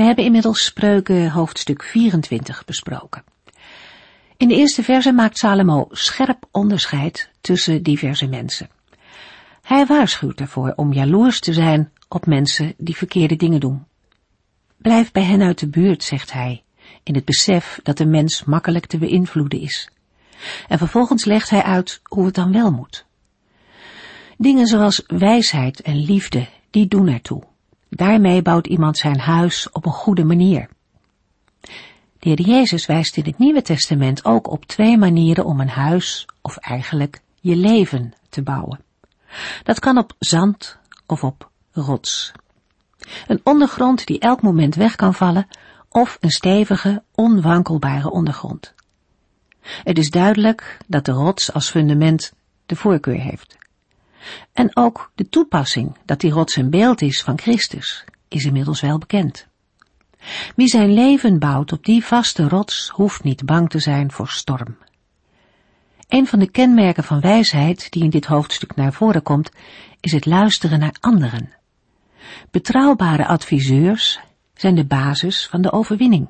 We hebben inmiddels spreuken hoofdstuk 24 besproken. In de eerste verse maakt Salomo scherp onderscheid tussen diverse mensen. Hij waarschuwt ervoor om jaloers te zijn op mensen die verkeerde dingen doen. Blijf bij hen uit de buurt, zegt hij, in het besef dat de mens makkelijk te beïnvloeden is. En vervolgens legt hij uit hoe het dan wel moet. Dingen zoals wijsheid en liefde, die doen ertoe. Daarmee bouwt iemand zijn huis op een goede manier. De Heer Jezus wijst in het Nieuwe Testament ook op twee manieren om een huis, of eigenlijk je leven, te bouwen. Dat kan op zand of op rots. Een ondergrond die elk moment weg kan vallen, of een stevige, onwankelbare ondergrond. Het is duidelijk dat de rots als fundament de voorkeur heeft. En ook de toepassing dat die rots een beeld is van Christus is inmiddels wel bekend. Wie zijn leven bouwt op die vaste rots hoeft niet bang te zijn voor storm. Een van de kenmerken van wijsheid die in dit hoofdstuk naar voren komt, is het luisteren naar anderen. Betrouwbare adviseurs zijn de basis van de overwinning.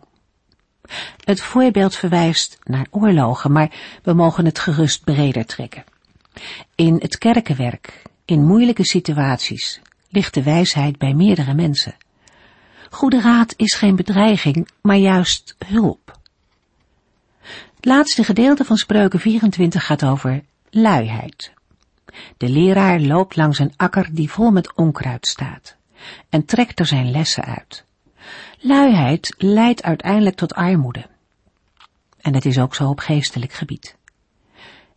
Het voorbeeld verwijst naar oorlogen, maar we mogen het gerust breder trekken. In het kerkenwerk, in moeilijke situaties, ligt de wijsheid bij meerdere mensen. Goede raad is geen bedreiging, maar juist hulp. Het laatste gedeelte van Spreuken 24 gaat over luiheid. De leraar loopt langs een akker die vol met onkruid staat en trekt er zijn lessen uit. Luiheid leidt uiteindelijk tot armoede. En het is ook zo op geestelijk gebied.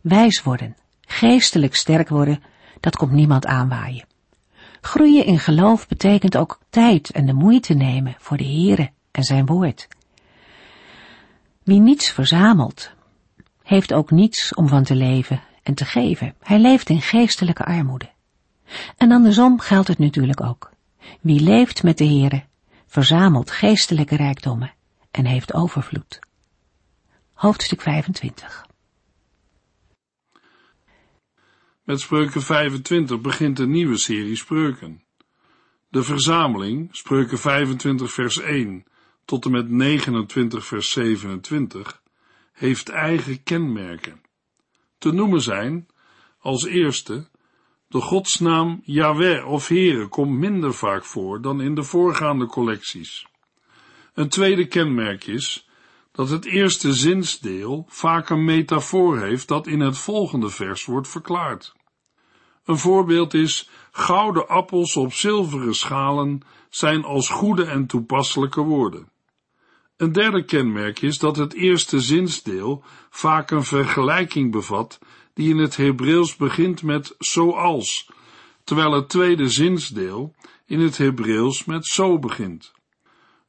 Wijs worden, geestelijk sterk worden, dat komt niemand aanwaaien. Groeien in geloof betekent ook tijd en de moeite nemen voor de Heere en zijn woord. Wie niets verzamelt, heeft ook niets om van te leven en te geven. Hij leeft in geestelijke armoede. En andersom geldt het natuurlijk ook. Wie leeft met de Heere, verzamelt geestelijke rijkdommen en heeft overvloed. Hoofdstuk 25 Met spreuken 25 begint een nieuwe serie spreuken. De verzameling, spreuken 25 vers 1 tot en met 29 vers 27, heeft eigen kenmerken. Te noemen zijn, als eerste, de godsnaam Yahweh of Heere komt minder vaak voor dan in de voorgaande collecties. Een tweede kenmerk is dat het eerste zinsdeel vaak een metafoor heeft dat in het volgende vers wordt verklaard. Een voorbeeld is gouden appels op zilveren schalen zijn als goede en toepasselijke woorden. Een derde kenmerk is dat het eerste zinsdeel vaak een vergelijking bevat die in het Hebreeuws begint met zoals, terwijl het tweede zinsdeel in het Hebreeuws met zo begint.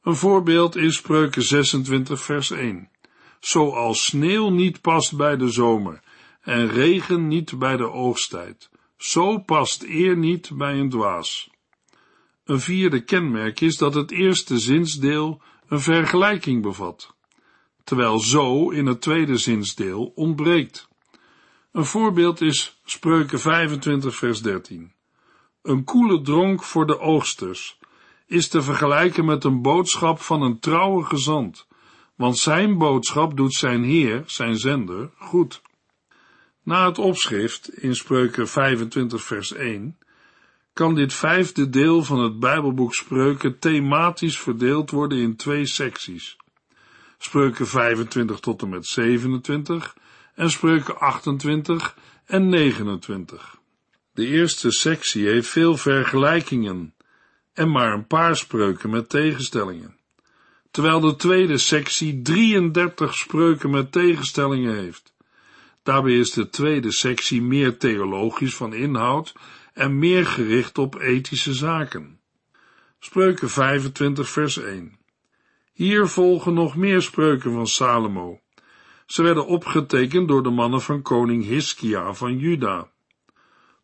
Een voorbeeld is Spreuken 26 vers 1. Zoals sneeuw niet past bij de zomer en regen niet bij de oogsttijd, zo past eer niet bij een dwaas. Een vierde kenmerk is dat het eerste zinsdeel een vergelijking bevat, terwijl zo in het tweede zinsdeel ontbreekt. Een voorbeeld is Spreuken 25 vers 13. Een koele dronk voor de oogsters is te vergelijken met een boodschap van een trouwe gezant, want zijn boodschap doet zijn Heer, zijn zender, goed. Na het opschrift in Spreuken 25 vers 1 kan dit vijfde deel van het Bijbelboek Spreuken thematisch verdeeld worden in twee secties. Spreuken 25 tot en met 27 en Spreuken 28 en 29. De eerste sectie heeft veel vergelijkingen en maar een paar spreuken met tegenstellingen, terwijl de tweede sectie 33 spreuken met tegenstellingen heeft. Daarbij is de tweede sectie meer theologisch van inhoud en meer gericht op ethische zaken. Spreuken 25 vers 1 Hier volgen nog meer spreuken van Salomo. Ze werden opgetekend door de mannen van koning Hiskia van Juda.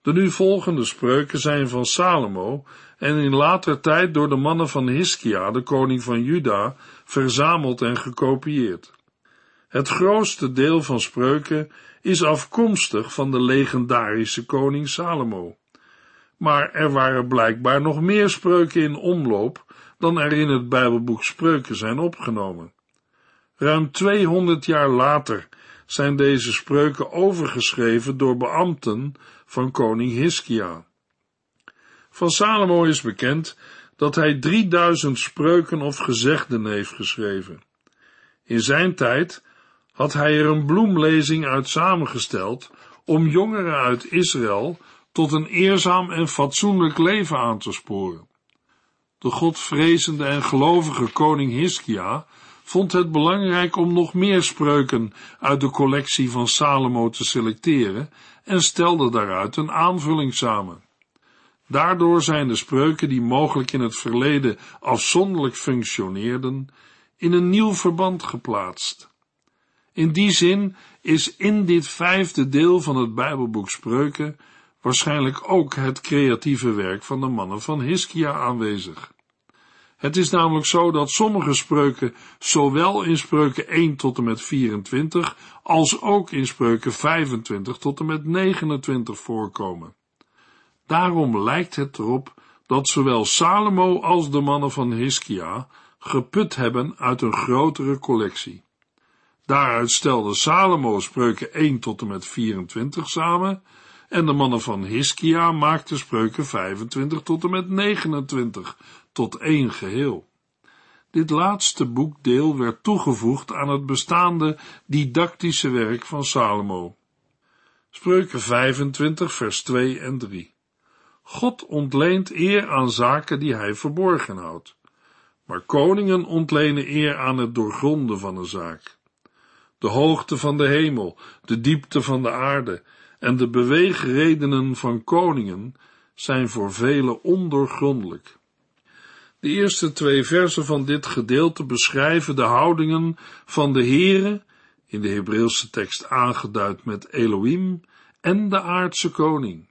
De nu volgende spreuken zijn van Salomo en in later tijd door de mannen van Hiskia, de koning van Juda, verzameld en gekopieerd. Het grootste deel van spreuken is afkomstig van de legendarische koning Salomo. Maar er waren blijkbaar nog meer spreuken in omloop dan er in het Bijbelboek Spreuken zijn opgenomen. Ruim 200 jaar later zijn deze spreuken overgeschreven door beambten van koning Hiskia. Van Salomo is bekend dat hij 3000 spreuken of gezegden heeft geschreven. In zijn tijd had hij er een bloemlezing uit samengesteld om jongeren uit Israël tot een eerzaam en fatsoenlijk leven aan te sporen. De godvrezende en gelovige koning Hiskia vond het belangrijk om nog meer spreuken uit de collectie van Salomo te selecteren en stelde daaruit een aanvulling samen. Daardoor zijn de spreuken die mogelijk in het verleden afzonderlijk functioneerden, in een nieuw verband geplaatst. In die zin is in dit vijfde deel van het Bijbelboek Spreuken waarschijnlijk ook het creatieve werk van de mannen van Hiskia aanwezig. Het is namelijk zo dat sommige spreuken zowel in spreuken 1 tot en met 24 als ook in spreuken 25 tot en met 29 voorkomen. Daarom lijkt het erop dat zowel Salomo als de mannen van Hiskia geput hebben uit een grotere collectie. Daaruit stelde Salomo spreuken 1 tot en met 24 samen en de mannen van Hiskia maakten spreuken 25 tot en met 29 tot één geheel. Dit laatste boekdeel werd toegevoegd aan het bestaande didactische werk van Salomo. Spreuken 25 vers 2 en 3 God ontleent eer aan zaken die hij verborgen houdt, maar koningen ontlenen eer aan het doorgronden van een zaak. De hoogte van de hemel, de diepte van de aarde en de beweegredenen van koningen zijn voor velen ondoorgrondelijk. De eerste twee versen van dit gedeelte beschrijven de houdingen van de Heere, in de Hebreeuwse tekst aangeduid met Elohim, en de aardse koning.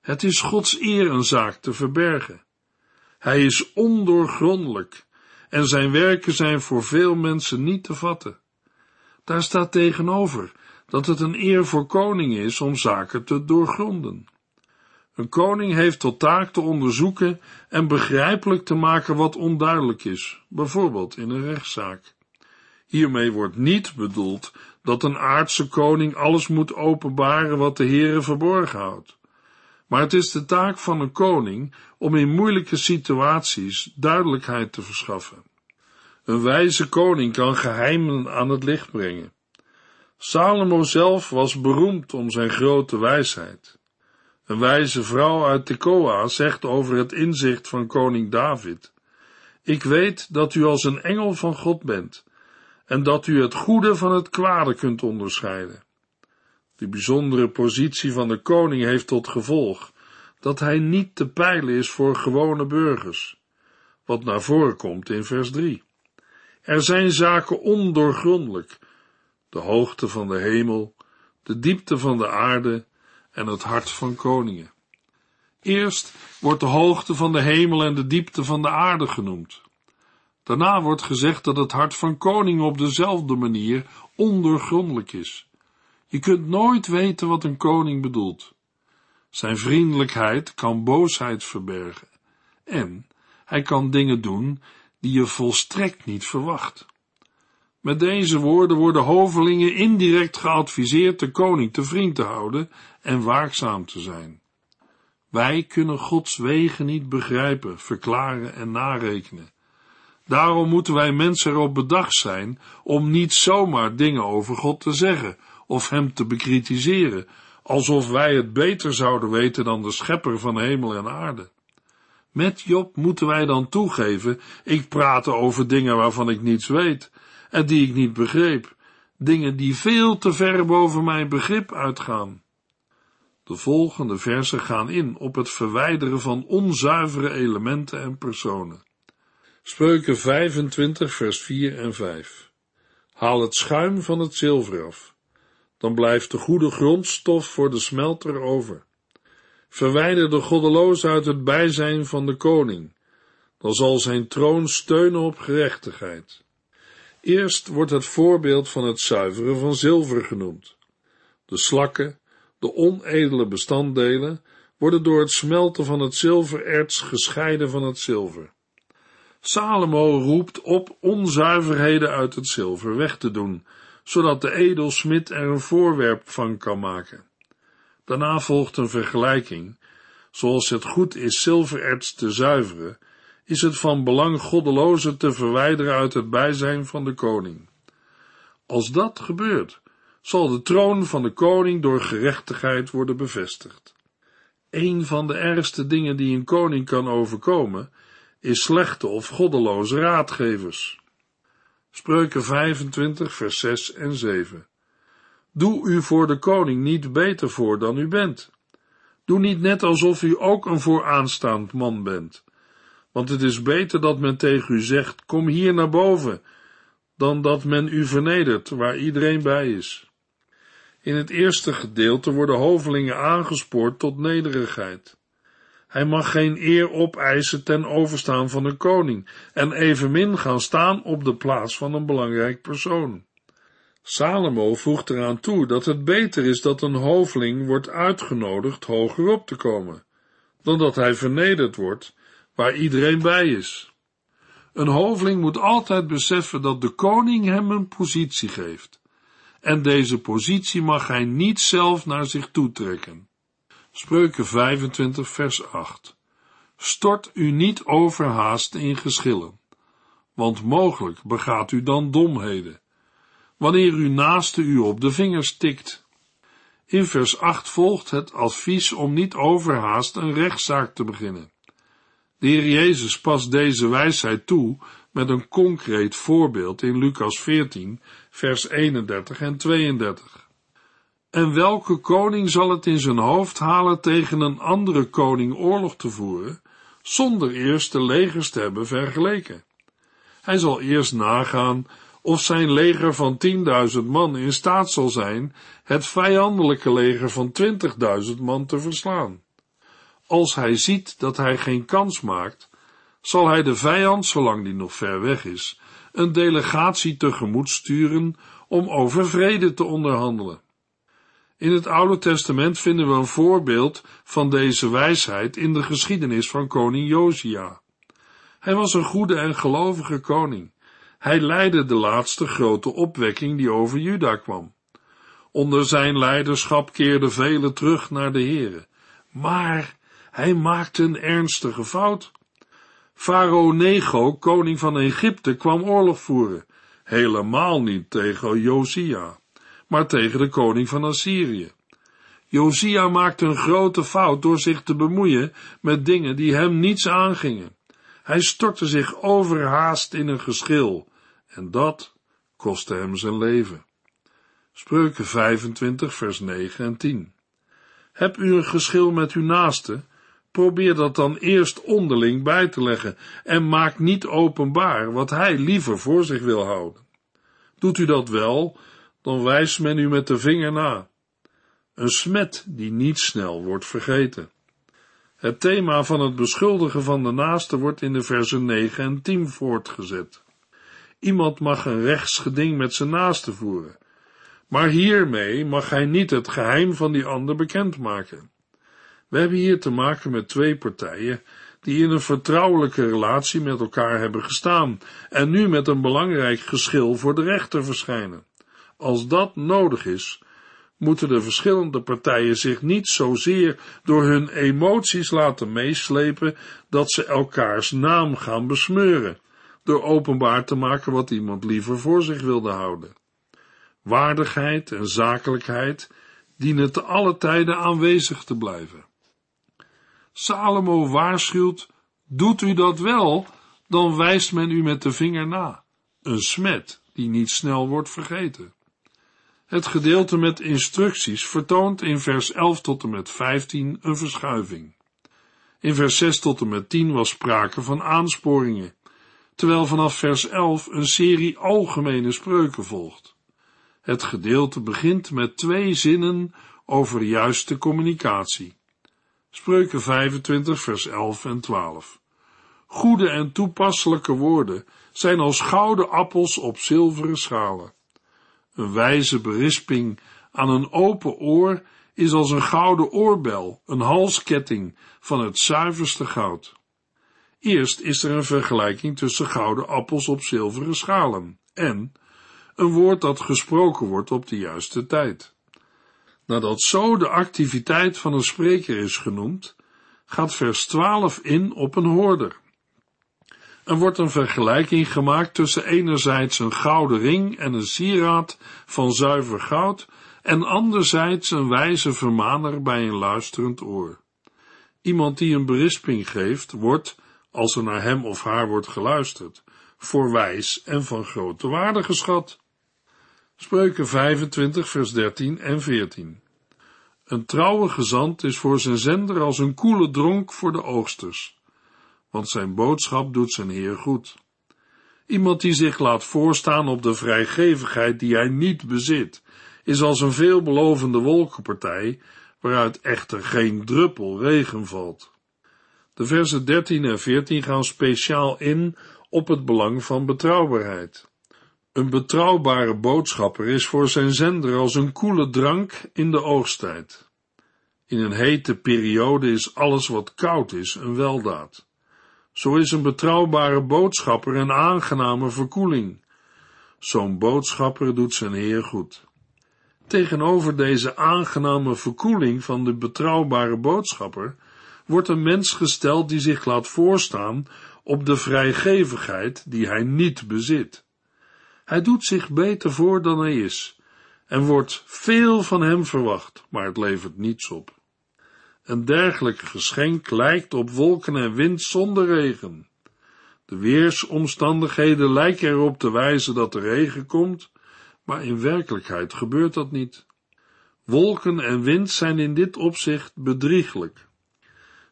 Het is Gods eer een zaak te verbergen. Hij is ondoorgrondelijk en zijn werken zijn voor veel mensen niet te vatten. Daar staat tegenover dat het een eer voor koning is om zaken te doorgronden. Een koning heeft tot taak te onderzoeken en begrijpelijk te maken wat onduidelijk is, bijvoorbeeld in een rechtszaak. Hiermee wordt niet bedoeld dat een aardse koning alles moet openbaren wat de Heere verborgen houdt. Maar het is de taak van een koning om in moeilijke situaties duidelijkheid te verschaffen. Een wijze koning kan geheimen aan het licht brengen. Salomo zelf was beroemd om zijn grote wijsheid. Een wijze vrouw uit Tekoa zegt over het inzicht van koning David: Ik weet dat u als een engel van God bent en dat u het goede van het kwade kunt onderscheiden. De bijzondere positie van de koning heeft tot gevolg dat hij niet te peilen is voor gewone burgers, wat naar voren komt in vers 3. Er zijn zaken ondoorgrondelijk, de hoogte van de hemel, de diepte van de aarde en het hart van koningen. Eerst wordt de hoogte van de hemel en de diepte van de aarde genoemd. Daarna wordt gezegd dat het hart van koningen op dezelfde manier ondoorgrondelijk is. Je kunt nooit weten wat een koning bedoelt. Zijn vriendelijkheid kan boosheid verbergen en hij kan dingen doen die je volstrekt niet verwacht. Met deze woorden worden hovelingen indirect geadviseerd de koning te vriend te houden en waakzaam te zijn. Wij kunnen Gods wegen niet begrijpen, verklaren en narekenen. Daarom moeten wij mensen erop bedacht zijn om niet zomaar dingen over God te zeggen of hem te bekritiseren, alsof wij het beter zouden weten dan de schepper van hemel en aarde. Met Job moeten wij dan toegeven, ik praat over dingen waarvan ik niets weet en die ik niet begreep, dingen die veel te ver boven mijn begrip uitgaan. De volgende versen gaan in op het verwijderen van onzuivere elementen en personen. Spreuken 25, vers 4 en 5. Haal het schuim van het zilver af, dan blijft de goede grondstof voor de smelter over. Verwijder de goddeloos uit het bijzijn van de koning, dan zal zijn troon steunen op gerechtigheid. Eerst wordt het voorbeeld van het zuiveren van zilver genoemd. De slakken, de onedele bestanddelen, worden door het smelten van het zilvererts gescheiden van het zilver. Salomo roept op onzuiverheden uit het zilver weg te doen, zodat de edelsmid er een voorwerp van kan maken. Daarna volgt een vergelijking. Zoals het goed is zilvererts te zuiveren, is het van belang goddelozen te verwijderen uit het bijzijn van de koning. Als dat gebeurt, zal de troon van de koning door gerechtigheid worden bevestigd. Een van de ergste dingen die een koning kan overkomen, is slechte of goddeloze raadgevers. Spreuken 25, vers 6 en 7. Doe u voor de koning niet beter voor dan u bent. Doe niet net alsof u ook een vooraanstaand man bent. Want het is beter dat men tegen u zegt, kom hier naar boven, dan dat men u vernedert, waar iedereen bij is. In het eerste gedeelte worden hovelingen aangespoord tot nederigheid. Hij mag geen eer opeisen ten overstaan van een koning en evenmin gaan staan op de plaats van een belangrijk persoon. Salomo voegt eraan toe dat het beter is dat een hoveling wordt uitgenodigd hoger op te komen, dan dat hij vernederd wordt waar iedereen bij is. Een hoveling moet altijd beseffen dat de koning hem een positie geeft, en deze positie mag hij niet zelf naar zich toetrekken. Spreuken 25 vers 8 Stort u niet overhaast in geschillen, want mogelijk begaat u dan domheden, wanneer uw naaste u op de vingers tikt. In vers 8 volgt het advies om niet overhaast een rechtszaak te beginnen. De Heer Jezus past deze wijsheid toe met een concreet voorbeeld in Lucas 14, vers 31 en 32. En welke koning zal het in zijn hoofd halen tegen een andere koning oorlog te voeren, zonder eerst de legers te hebben vergeleken? Hij zal eerst nagaan of zijn leger van tienduizend man in staat zal zijn het vijandelijke leger van twintigduizend man te verslaan. Als hij ziet dat hij geen kans maakt, zal hij de vijand, zolang die nog ver weg is, een delegatie tegemoet sturen om over vrede te onderhandelen. In het Oude Testament vinden we een voorbeeld van deze wijsheid in de geschiedenis van koning Josia. Hij was een goede en gelovige koning. Hij leidde de laatste grote opwekking die over Juda kwam. Onder zijn leiderschap keerden velen terug naar de Here. Maar hij maakte een ernstige fout. Farao Nego, koning van Egypte, kwam oorlog voeren. Helemaal niet tegen Josia, maar tegen de koning van Assyrië. Josia maakte een grote fout door zich te bemoeien met dingen die hem niets aangingen. Hij stortte zich overhaast in een geschil, en dat kostte hem zijn leven. Spreuken 25, vers 9 en 10. Heb u een geschil met uw naaste, Probeer dat dan eerst onderling bij te leggen en maak niet openbaar wat hij liever voor zich wil houden. Doet u dat wel, dan wijst men u met de vinger na. Een smet die niet snel wordt vergeten. Het thema van het beschuldigen van de naaste wordt in de versen 9 en 10 voortgezet. Iemand mag een rechtsgeding met zijn naaste voeren, maar hiermee mag hij niet het geheim van die ander bekendmaken. We hebben hier te maken met twee partijen die in een vertrouwelijke relatie met elkaar hebben gestaan en nu met een belangrijk geschil voor de rechter verschijnen. Als dat nodig is, moeten de verschillende partijen zich niet zozeer door hun emoties laten meeslepen dat ze elkaars naam gaan besmeuren, door openbaar te maken wat iemand liever voor zich wilde houden. Waardigheid en zakelijkheid dienen te alle tijden aanwezig te blijven. Salomo waarschuwt, doet u dat wel, dan wijst men u met de vinger na. Een smet die niet snel wordt vergeten. Het gedeelte met instructies vertoont in vers 11 tot en met 15 een verschuiving. In vers 6 tot en met 10 was sprake van aansporingen, terwijl vanaf vers 11 een serie algemene spreuken volgt. Het gedeelte begint met twee zinnen over juiste communicatie. Spreuken 25 vers 11 en 12. Goede en toepasselijke woorden zijn als gouden appels op zilveren schalen. Een wijze berisping aan een open oor is als een gouden oorbel, een halsketting van het zuiverste goud. Eerst is er een vergelijking tussen gouden appels op zilveren schalen en een woord dat gesproken wordt op de juiste tijd. Nadat zo de activiteit van een spreker is genoemd, gaat vers 12 in op een hoorder. Er wordt een vergelijking gemaakt tussen enerzijds een gouden ring en een sieraad van zuiver goud en anderzijds een wijze vermaner bij een luisterend oor. Iemand die een berisping geeft, wordt, als er naar hem of haar wordt geluisterd, voor wijs en van grote waarde geschat. Spreuken 25 vers 13 en 14 Een trouwe gezant is voor zijn zender als een koele dronk voor de oogsters want zijn boodschap doet zijn Heer goed. Iemand die zich laat voorstaan op de vrijgevigheid die hij niet bezit, is als een veelbelovende wolkenpartij, waaruit echter geen druppel regen valt. De versen 13 en 14 gaan speciaal in op het belang van betrouwbaarheid. Een betrouwbare boodschapper is voor zijn zender als een koele drank in de oogsttijd. In een hete periode is alles wat koud is een weldaad. Zo is een betrouwbare boodschapper een aangename verkoeling. Zo'n boodschapper doet zijn Heer goed. Tegenover deze aangename verkoeling van de betrouwbare boodschapper wordt een mens gesteld die zich laat voorstaan op de vrijgevigheid die hij niet bezit. Hij doet zich beter voor dan hij is en wordt veel van hem verwacht, maar het levert niets op. Een dergelijk geschenk lijkt op wolken en wind zonder regen. De weersomstandigheden lijken erop te wijzen dat er regen komt, maar in werkelijkheid gebeurt dat niet. Wolken en wind zijn in dit opzicht bedrieglijk.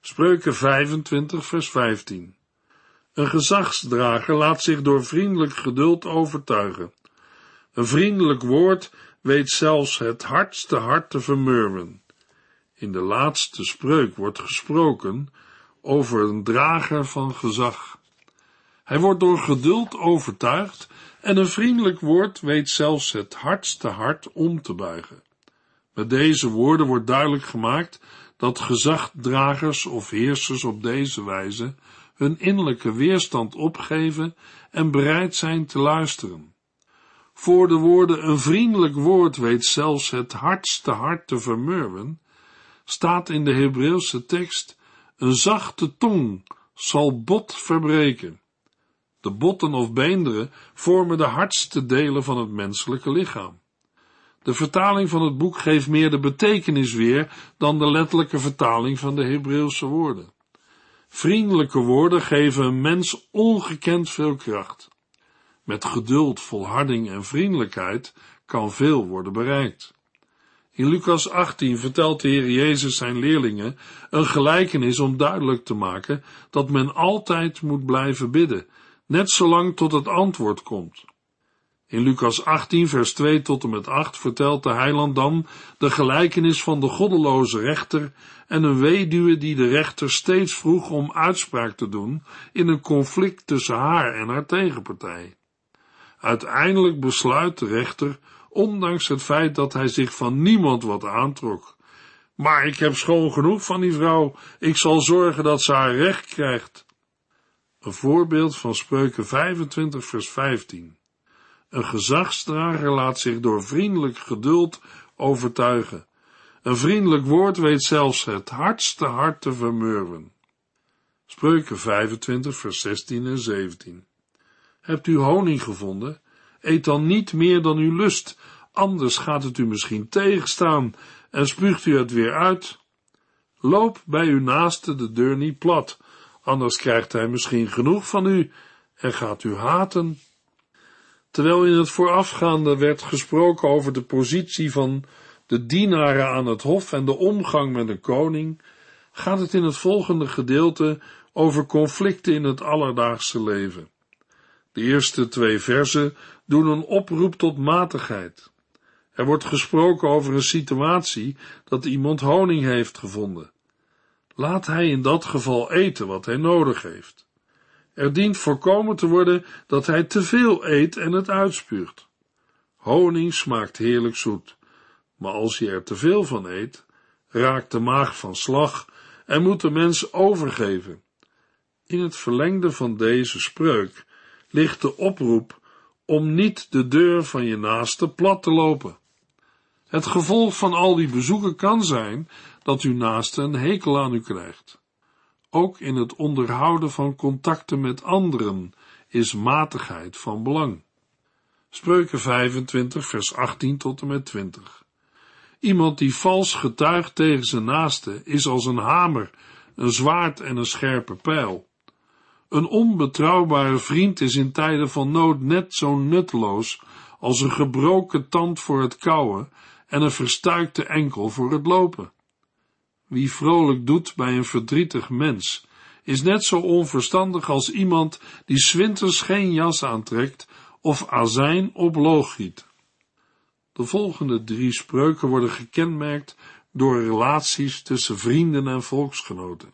Spreuken 25 vers 15 Een gezagsdrager laat zich door vriendelijk geduld overtuigen. Een vriendelijk woord weet zelfs het hardste hart te vermurwen. In de laatste spreuk wordt gesproken over een drager van gezag. Hij wordt door geduld overtuigd en een vriendelijk woord weet zelfs het hardste hart om te buigen. Met deze woorden wordt duidelijk gemaakt dat gezagdragers of heersers op deze wijze hun innerlijke weerstand opgeven en bereid zijn te luisteren. Voor de woorden een vriendelijk woord weet zelfs het hardste hart te vermurwen, staat in de Hebreeuwse tekst, een zachte tong zal bot verbreken. De botten of beenderen vormen de hardste delen van het menselijke lichaam. De vertaling van het boek geeft meer de betekenis weer dan de letterlijke vertaling van de Hebreeuwse woorden. Vriendelijke woorden geven een mens ongekend veel kracht. Met geduld, volharding en vriendelijkheid kan veel worden bereikt. In Lucas 18 vertelt de Heer Jezus zijn leerlingen een gelijkenis om duidelijk te maken dat men altijd moet blijven bidden, net zolang tot het antwoord komt. In Lucas 18 vers 2 tot en met 8 vertelt de heiland dan de gelijkenis van de goddeloze rechter en een weduwe die de rechter steeds vroeg om uitspraak te doen in een conflict tussen haar en haar tegenpartij. Uiteindelijk besluit de rechter ondanks het feit dat hij zich van niemand wat aantrok. Maar ik heb schoon genoeg van die vrouw, ik zal zorgen dat ze haar recht krijgt. Een voorbeeld van spreuken 25 vers 15. Een gezagsdrager laat zich door vriendelijk geduld overtuigen. Een vriendelijk woord weet zelfs het hardste hart te vermurwen. Spreuken 25 vers 16 en 17. Hebt u honing gevonden? Eet dan niet meer dan u lust, anders gaat het u misschien tegenstaan en spuugt u het weer uit. Loop bij uw naaste de deur niet plat, anders krijgt hij misschien genoeg van u en gaat u haten. Terwijl in het voorafgaande werd gesproken over de positie van de dienaren aan het hof en de omgang met de koning, gaat het in het volgende gedeelte over conflicten in het alledaagse leven. De eerste twee versen doen een oproep tot matigheid. Er wordt gesproken over een situatie dat iemand honing heeft gevonden. Laat hij in dat geval eten wat hij nodig heeft. Er dient voorkomen te worden dat hij te veel eet en het uitspuurt. Honing smaakt heerlijk zoet, maar als je er te veel van eet, raakt de maag van slag en moet de mens overgeven. In het verlengde van deze spreuk ligt de oproep om niet de deur van je naaste plat te lopen. Het gevolg van al die bezoeken kan zijn dat uw naaste een hekel aan u krijgt. Ook in het onderhouden van contacten met anderen is matigheid van belang. Spreuken 25, vers 18 tot en met 20. Iemand die vals getuigt tegen zijn naaste is als een hamer, een zwaard en een scherpe pijl. Een onbetrouwbare vriend is in tijden van nood net zo nutteloos als een gebroken tand voor het kauwen en een verstuikte enkel voor het lopen. Wie vrolijk doet bij een verdrietig mens, is net zo onverstandig als iemand die swinters geen jas aantrekt of azijn op loog giet. De volgende drie spreuken worden gekenmerkt door relaties tussen vrienden en volksgenoten.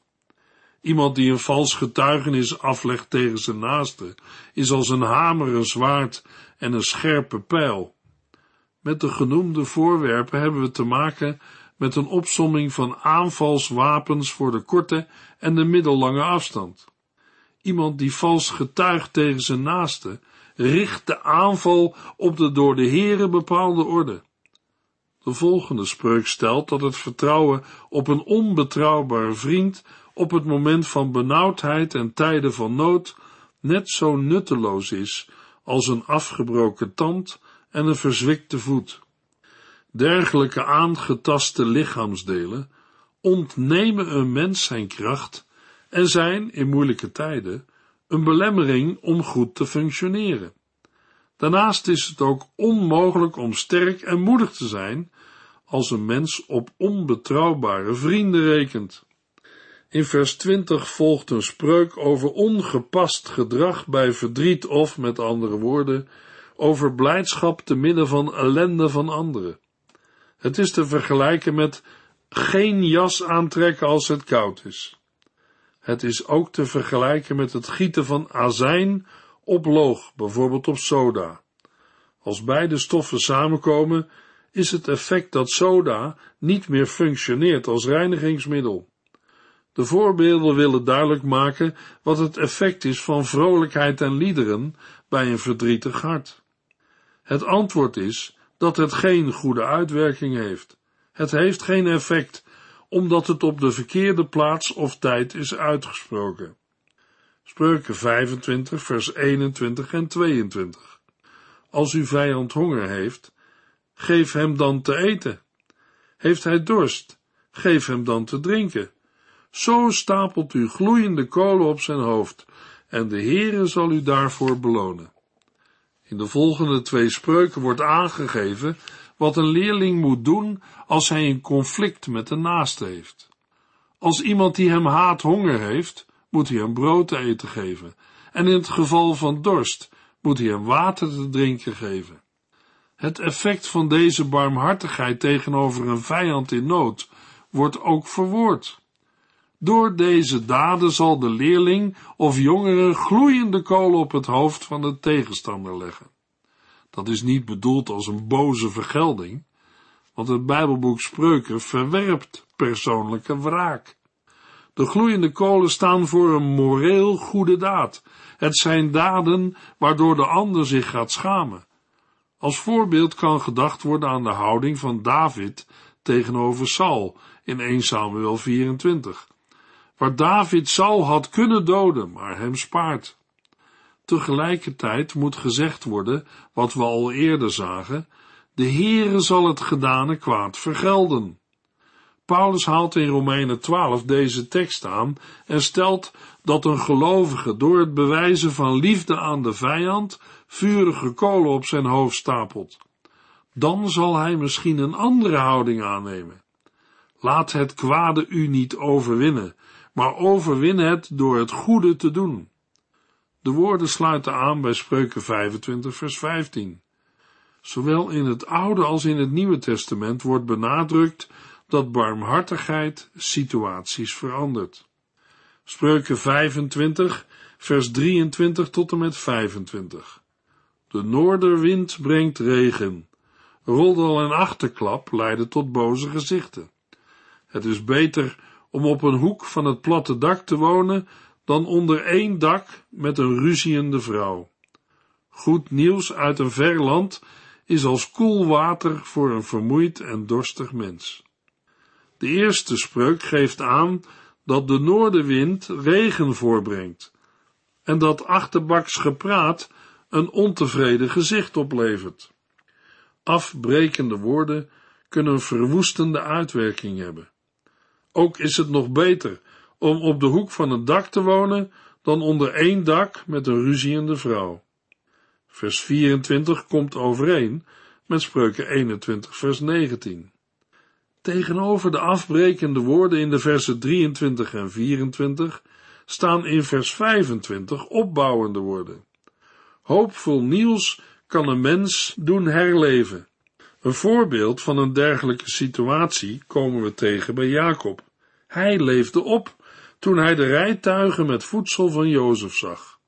Iemand die een vals getuigenis aflegt tegen zijn naaste, is als een hamer, een zwaard en een scherpe pijl. Met de genoemde voorwerpen hebben we te maken met een opsomming van aanvalswapens voor de korte en de middellange afstand. Iemand die vals getuigt tegen zijn naaste, richt de aanval op de door de Heere bepaalde orde. De volgende spreuk stelt dat het vertrouwen op een onbetrouwbare vriend op het moment van benauwdheid en tijden van nood net zo nutteloos is als een afgebroken tand en een verzwikte voet. Dergelijke aangetaste lichaamsdelen ontnemen een mens zijn kracht en zijn in moeilijke tijden een belemmering om goed te functioneren. Daarnaast is het ook onmogelijk om sterk en moedig te zijn als een mens op onbetrouwbare vrienden rekent. In vers 20 volgt een spreuk over ongepast gedrag bij verdriet of, met andere woorden, over blijdschap te midden van ellende van anderen. Het is te vergelijken met geen jas aantrekken als het koud is. Het is ook te vergelijken met het gieten van azijn op loog, bijvoorbeeld op soda. Als beide stoffen samenkomen, is het effect dat soda niet meer functioneert als reinigingsmiddel. De voorbeelden willen duidelijk maken wat het effect is van vrolijkheid en liederen bij een verdrietig hart. Het antwoord is dat het geen goede uitwerking heeft. Het heeft geen effect, omdat het op de verkeerde plaats of tijd is uitgesproken. Spreuken 25, vers 21 en 22. Als uw vijand honger heeft, geef hem dan te eten. Heeft hij dorst, geef hem dan te drinken. Zo stapelt u gloeiende kolen op zijn hoofd, en de Heere zal u daarvoor belonen. In de volgende twee spreuken wordt aangegeven wat een leerling moet doen als hij een conflict met de naaste heeft. Als iemand die hem haat honger heeft, moet hij hem brood te eten geven, en in het geval van dorst moet hij hem water te drinken geven. Het effect van deze barmhartigheid tegenover een vijand in nood wordt ook verwoord. Door deze daden zal de leerling of jongere gloeiende kolen op het hoofd van de tegenstander leggen. Dat is niet bedoeld als een boze vergelding, want het Bijbelboek Spreuken verwerpt persoonlijke wraak. De gloeiende kolen staan voor een moreel goede daad. Het zijn daden waardoor de ander zich gaat schamen. Als voorbeeld kan gedacht worden aan de houding van David tegenover Saul in 1 Samuel 24 waar David Saul had kunnen doden, maar hem spaart. Tegelijkertijd moet gezegd worden, wat we al eerder zagen, de Heere zal het gedane kwaad vergelden. Paulus haalt in Romeinen 12 deze tekst aan en stelt dat een gelovige door het bewijzen van liefde aan de vijand vurige kolen op zijn hoofd stapelt. Dan zal hij misschien een andere houding aannemen. Laat het kwade u niet overwinnen, maar overwin het door het goede te doen. De woorden sluiten aan bij Spreuken 25 vers 15. Zowel in het Oude als in het Nieuwe Testament wordt benadrukt dat barmhartigheid situaties verandert. Spreuken 25 vers 23 tot en met 25. De noorderwind brengt regen. Roddel en achterklap leiden tot boze gezichten. Het is beter om op een hoek van het platte dak te wonen dan onder één dak met een ruziende vrouw. Goed nieuws uit een ver land is als koel water voor een vermoeid en dorstig mens. De eerste spreuk geeft aan dat de noordenwind regen voorbrengt en dat achterbaks gepraat een ontevreden gezicht oplevert. Afbrekende woorden kunnen een verwoestende uitwerking hebben. Ook is het nog beter om op de hoek van een dak te wonen dan onder één dak met een ruziende vrouw. Vers 24 komt overeen met spreuken 21 vers 19. Tegenover de afbrekende woorden in de versen 23 en 24 staan in vers 25 opbouwende woorden. Hoopvol nieuws kan een mens doen herleven. Een voorbeeld van een dergelijke situatie komen we tegen bij Jacob. Hij leefde op toen hij de rijtuigen met voedsel van Jozef zag.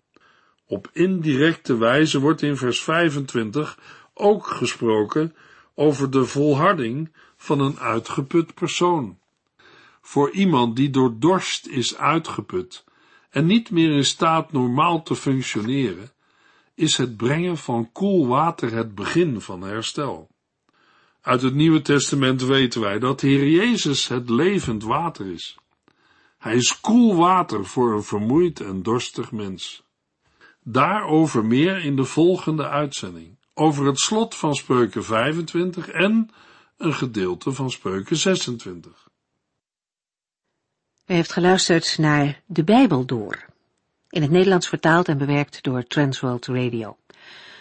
Op indirecte wijze wordt in vers 25 ook gesproken over de volharding van een uitgeput persoon. Voor iemand die door dorst is uitgeput en niet meer in staat normaal te functioneren, is het brengen van koel water het begin van herstel. Uit het Nieuwe Testament weten wij dat Heer Jezus het levend water is. Hij is koel water voor een vermoeid en dorstig mens. Daarover meer in de volgende uitzending, over het slot van Spreuken 25 en een gedeelte van Spreuken 26. U heeft geluisterd naar De Bijbel Door, in het Nederlands vertaald en bewerkt door Transworld Radio.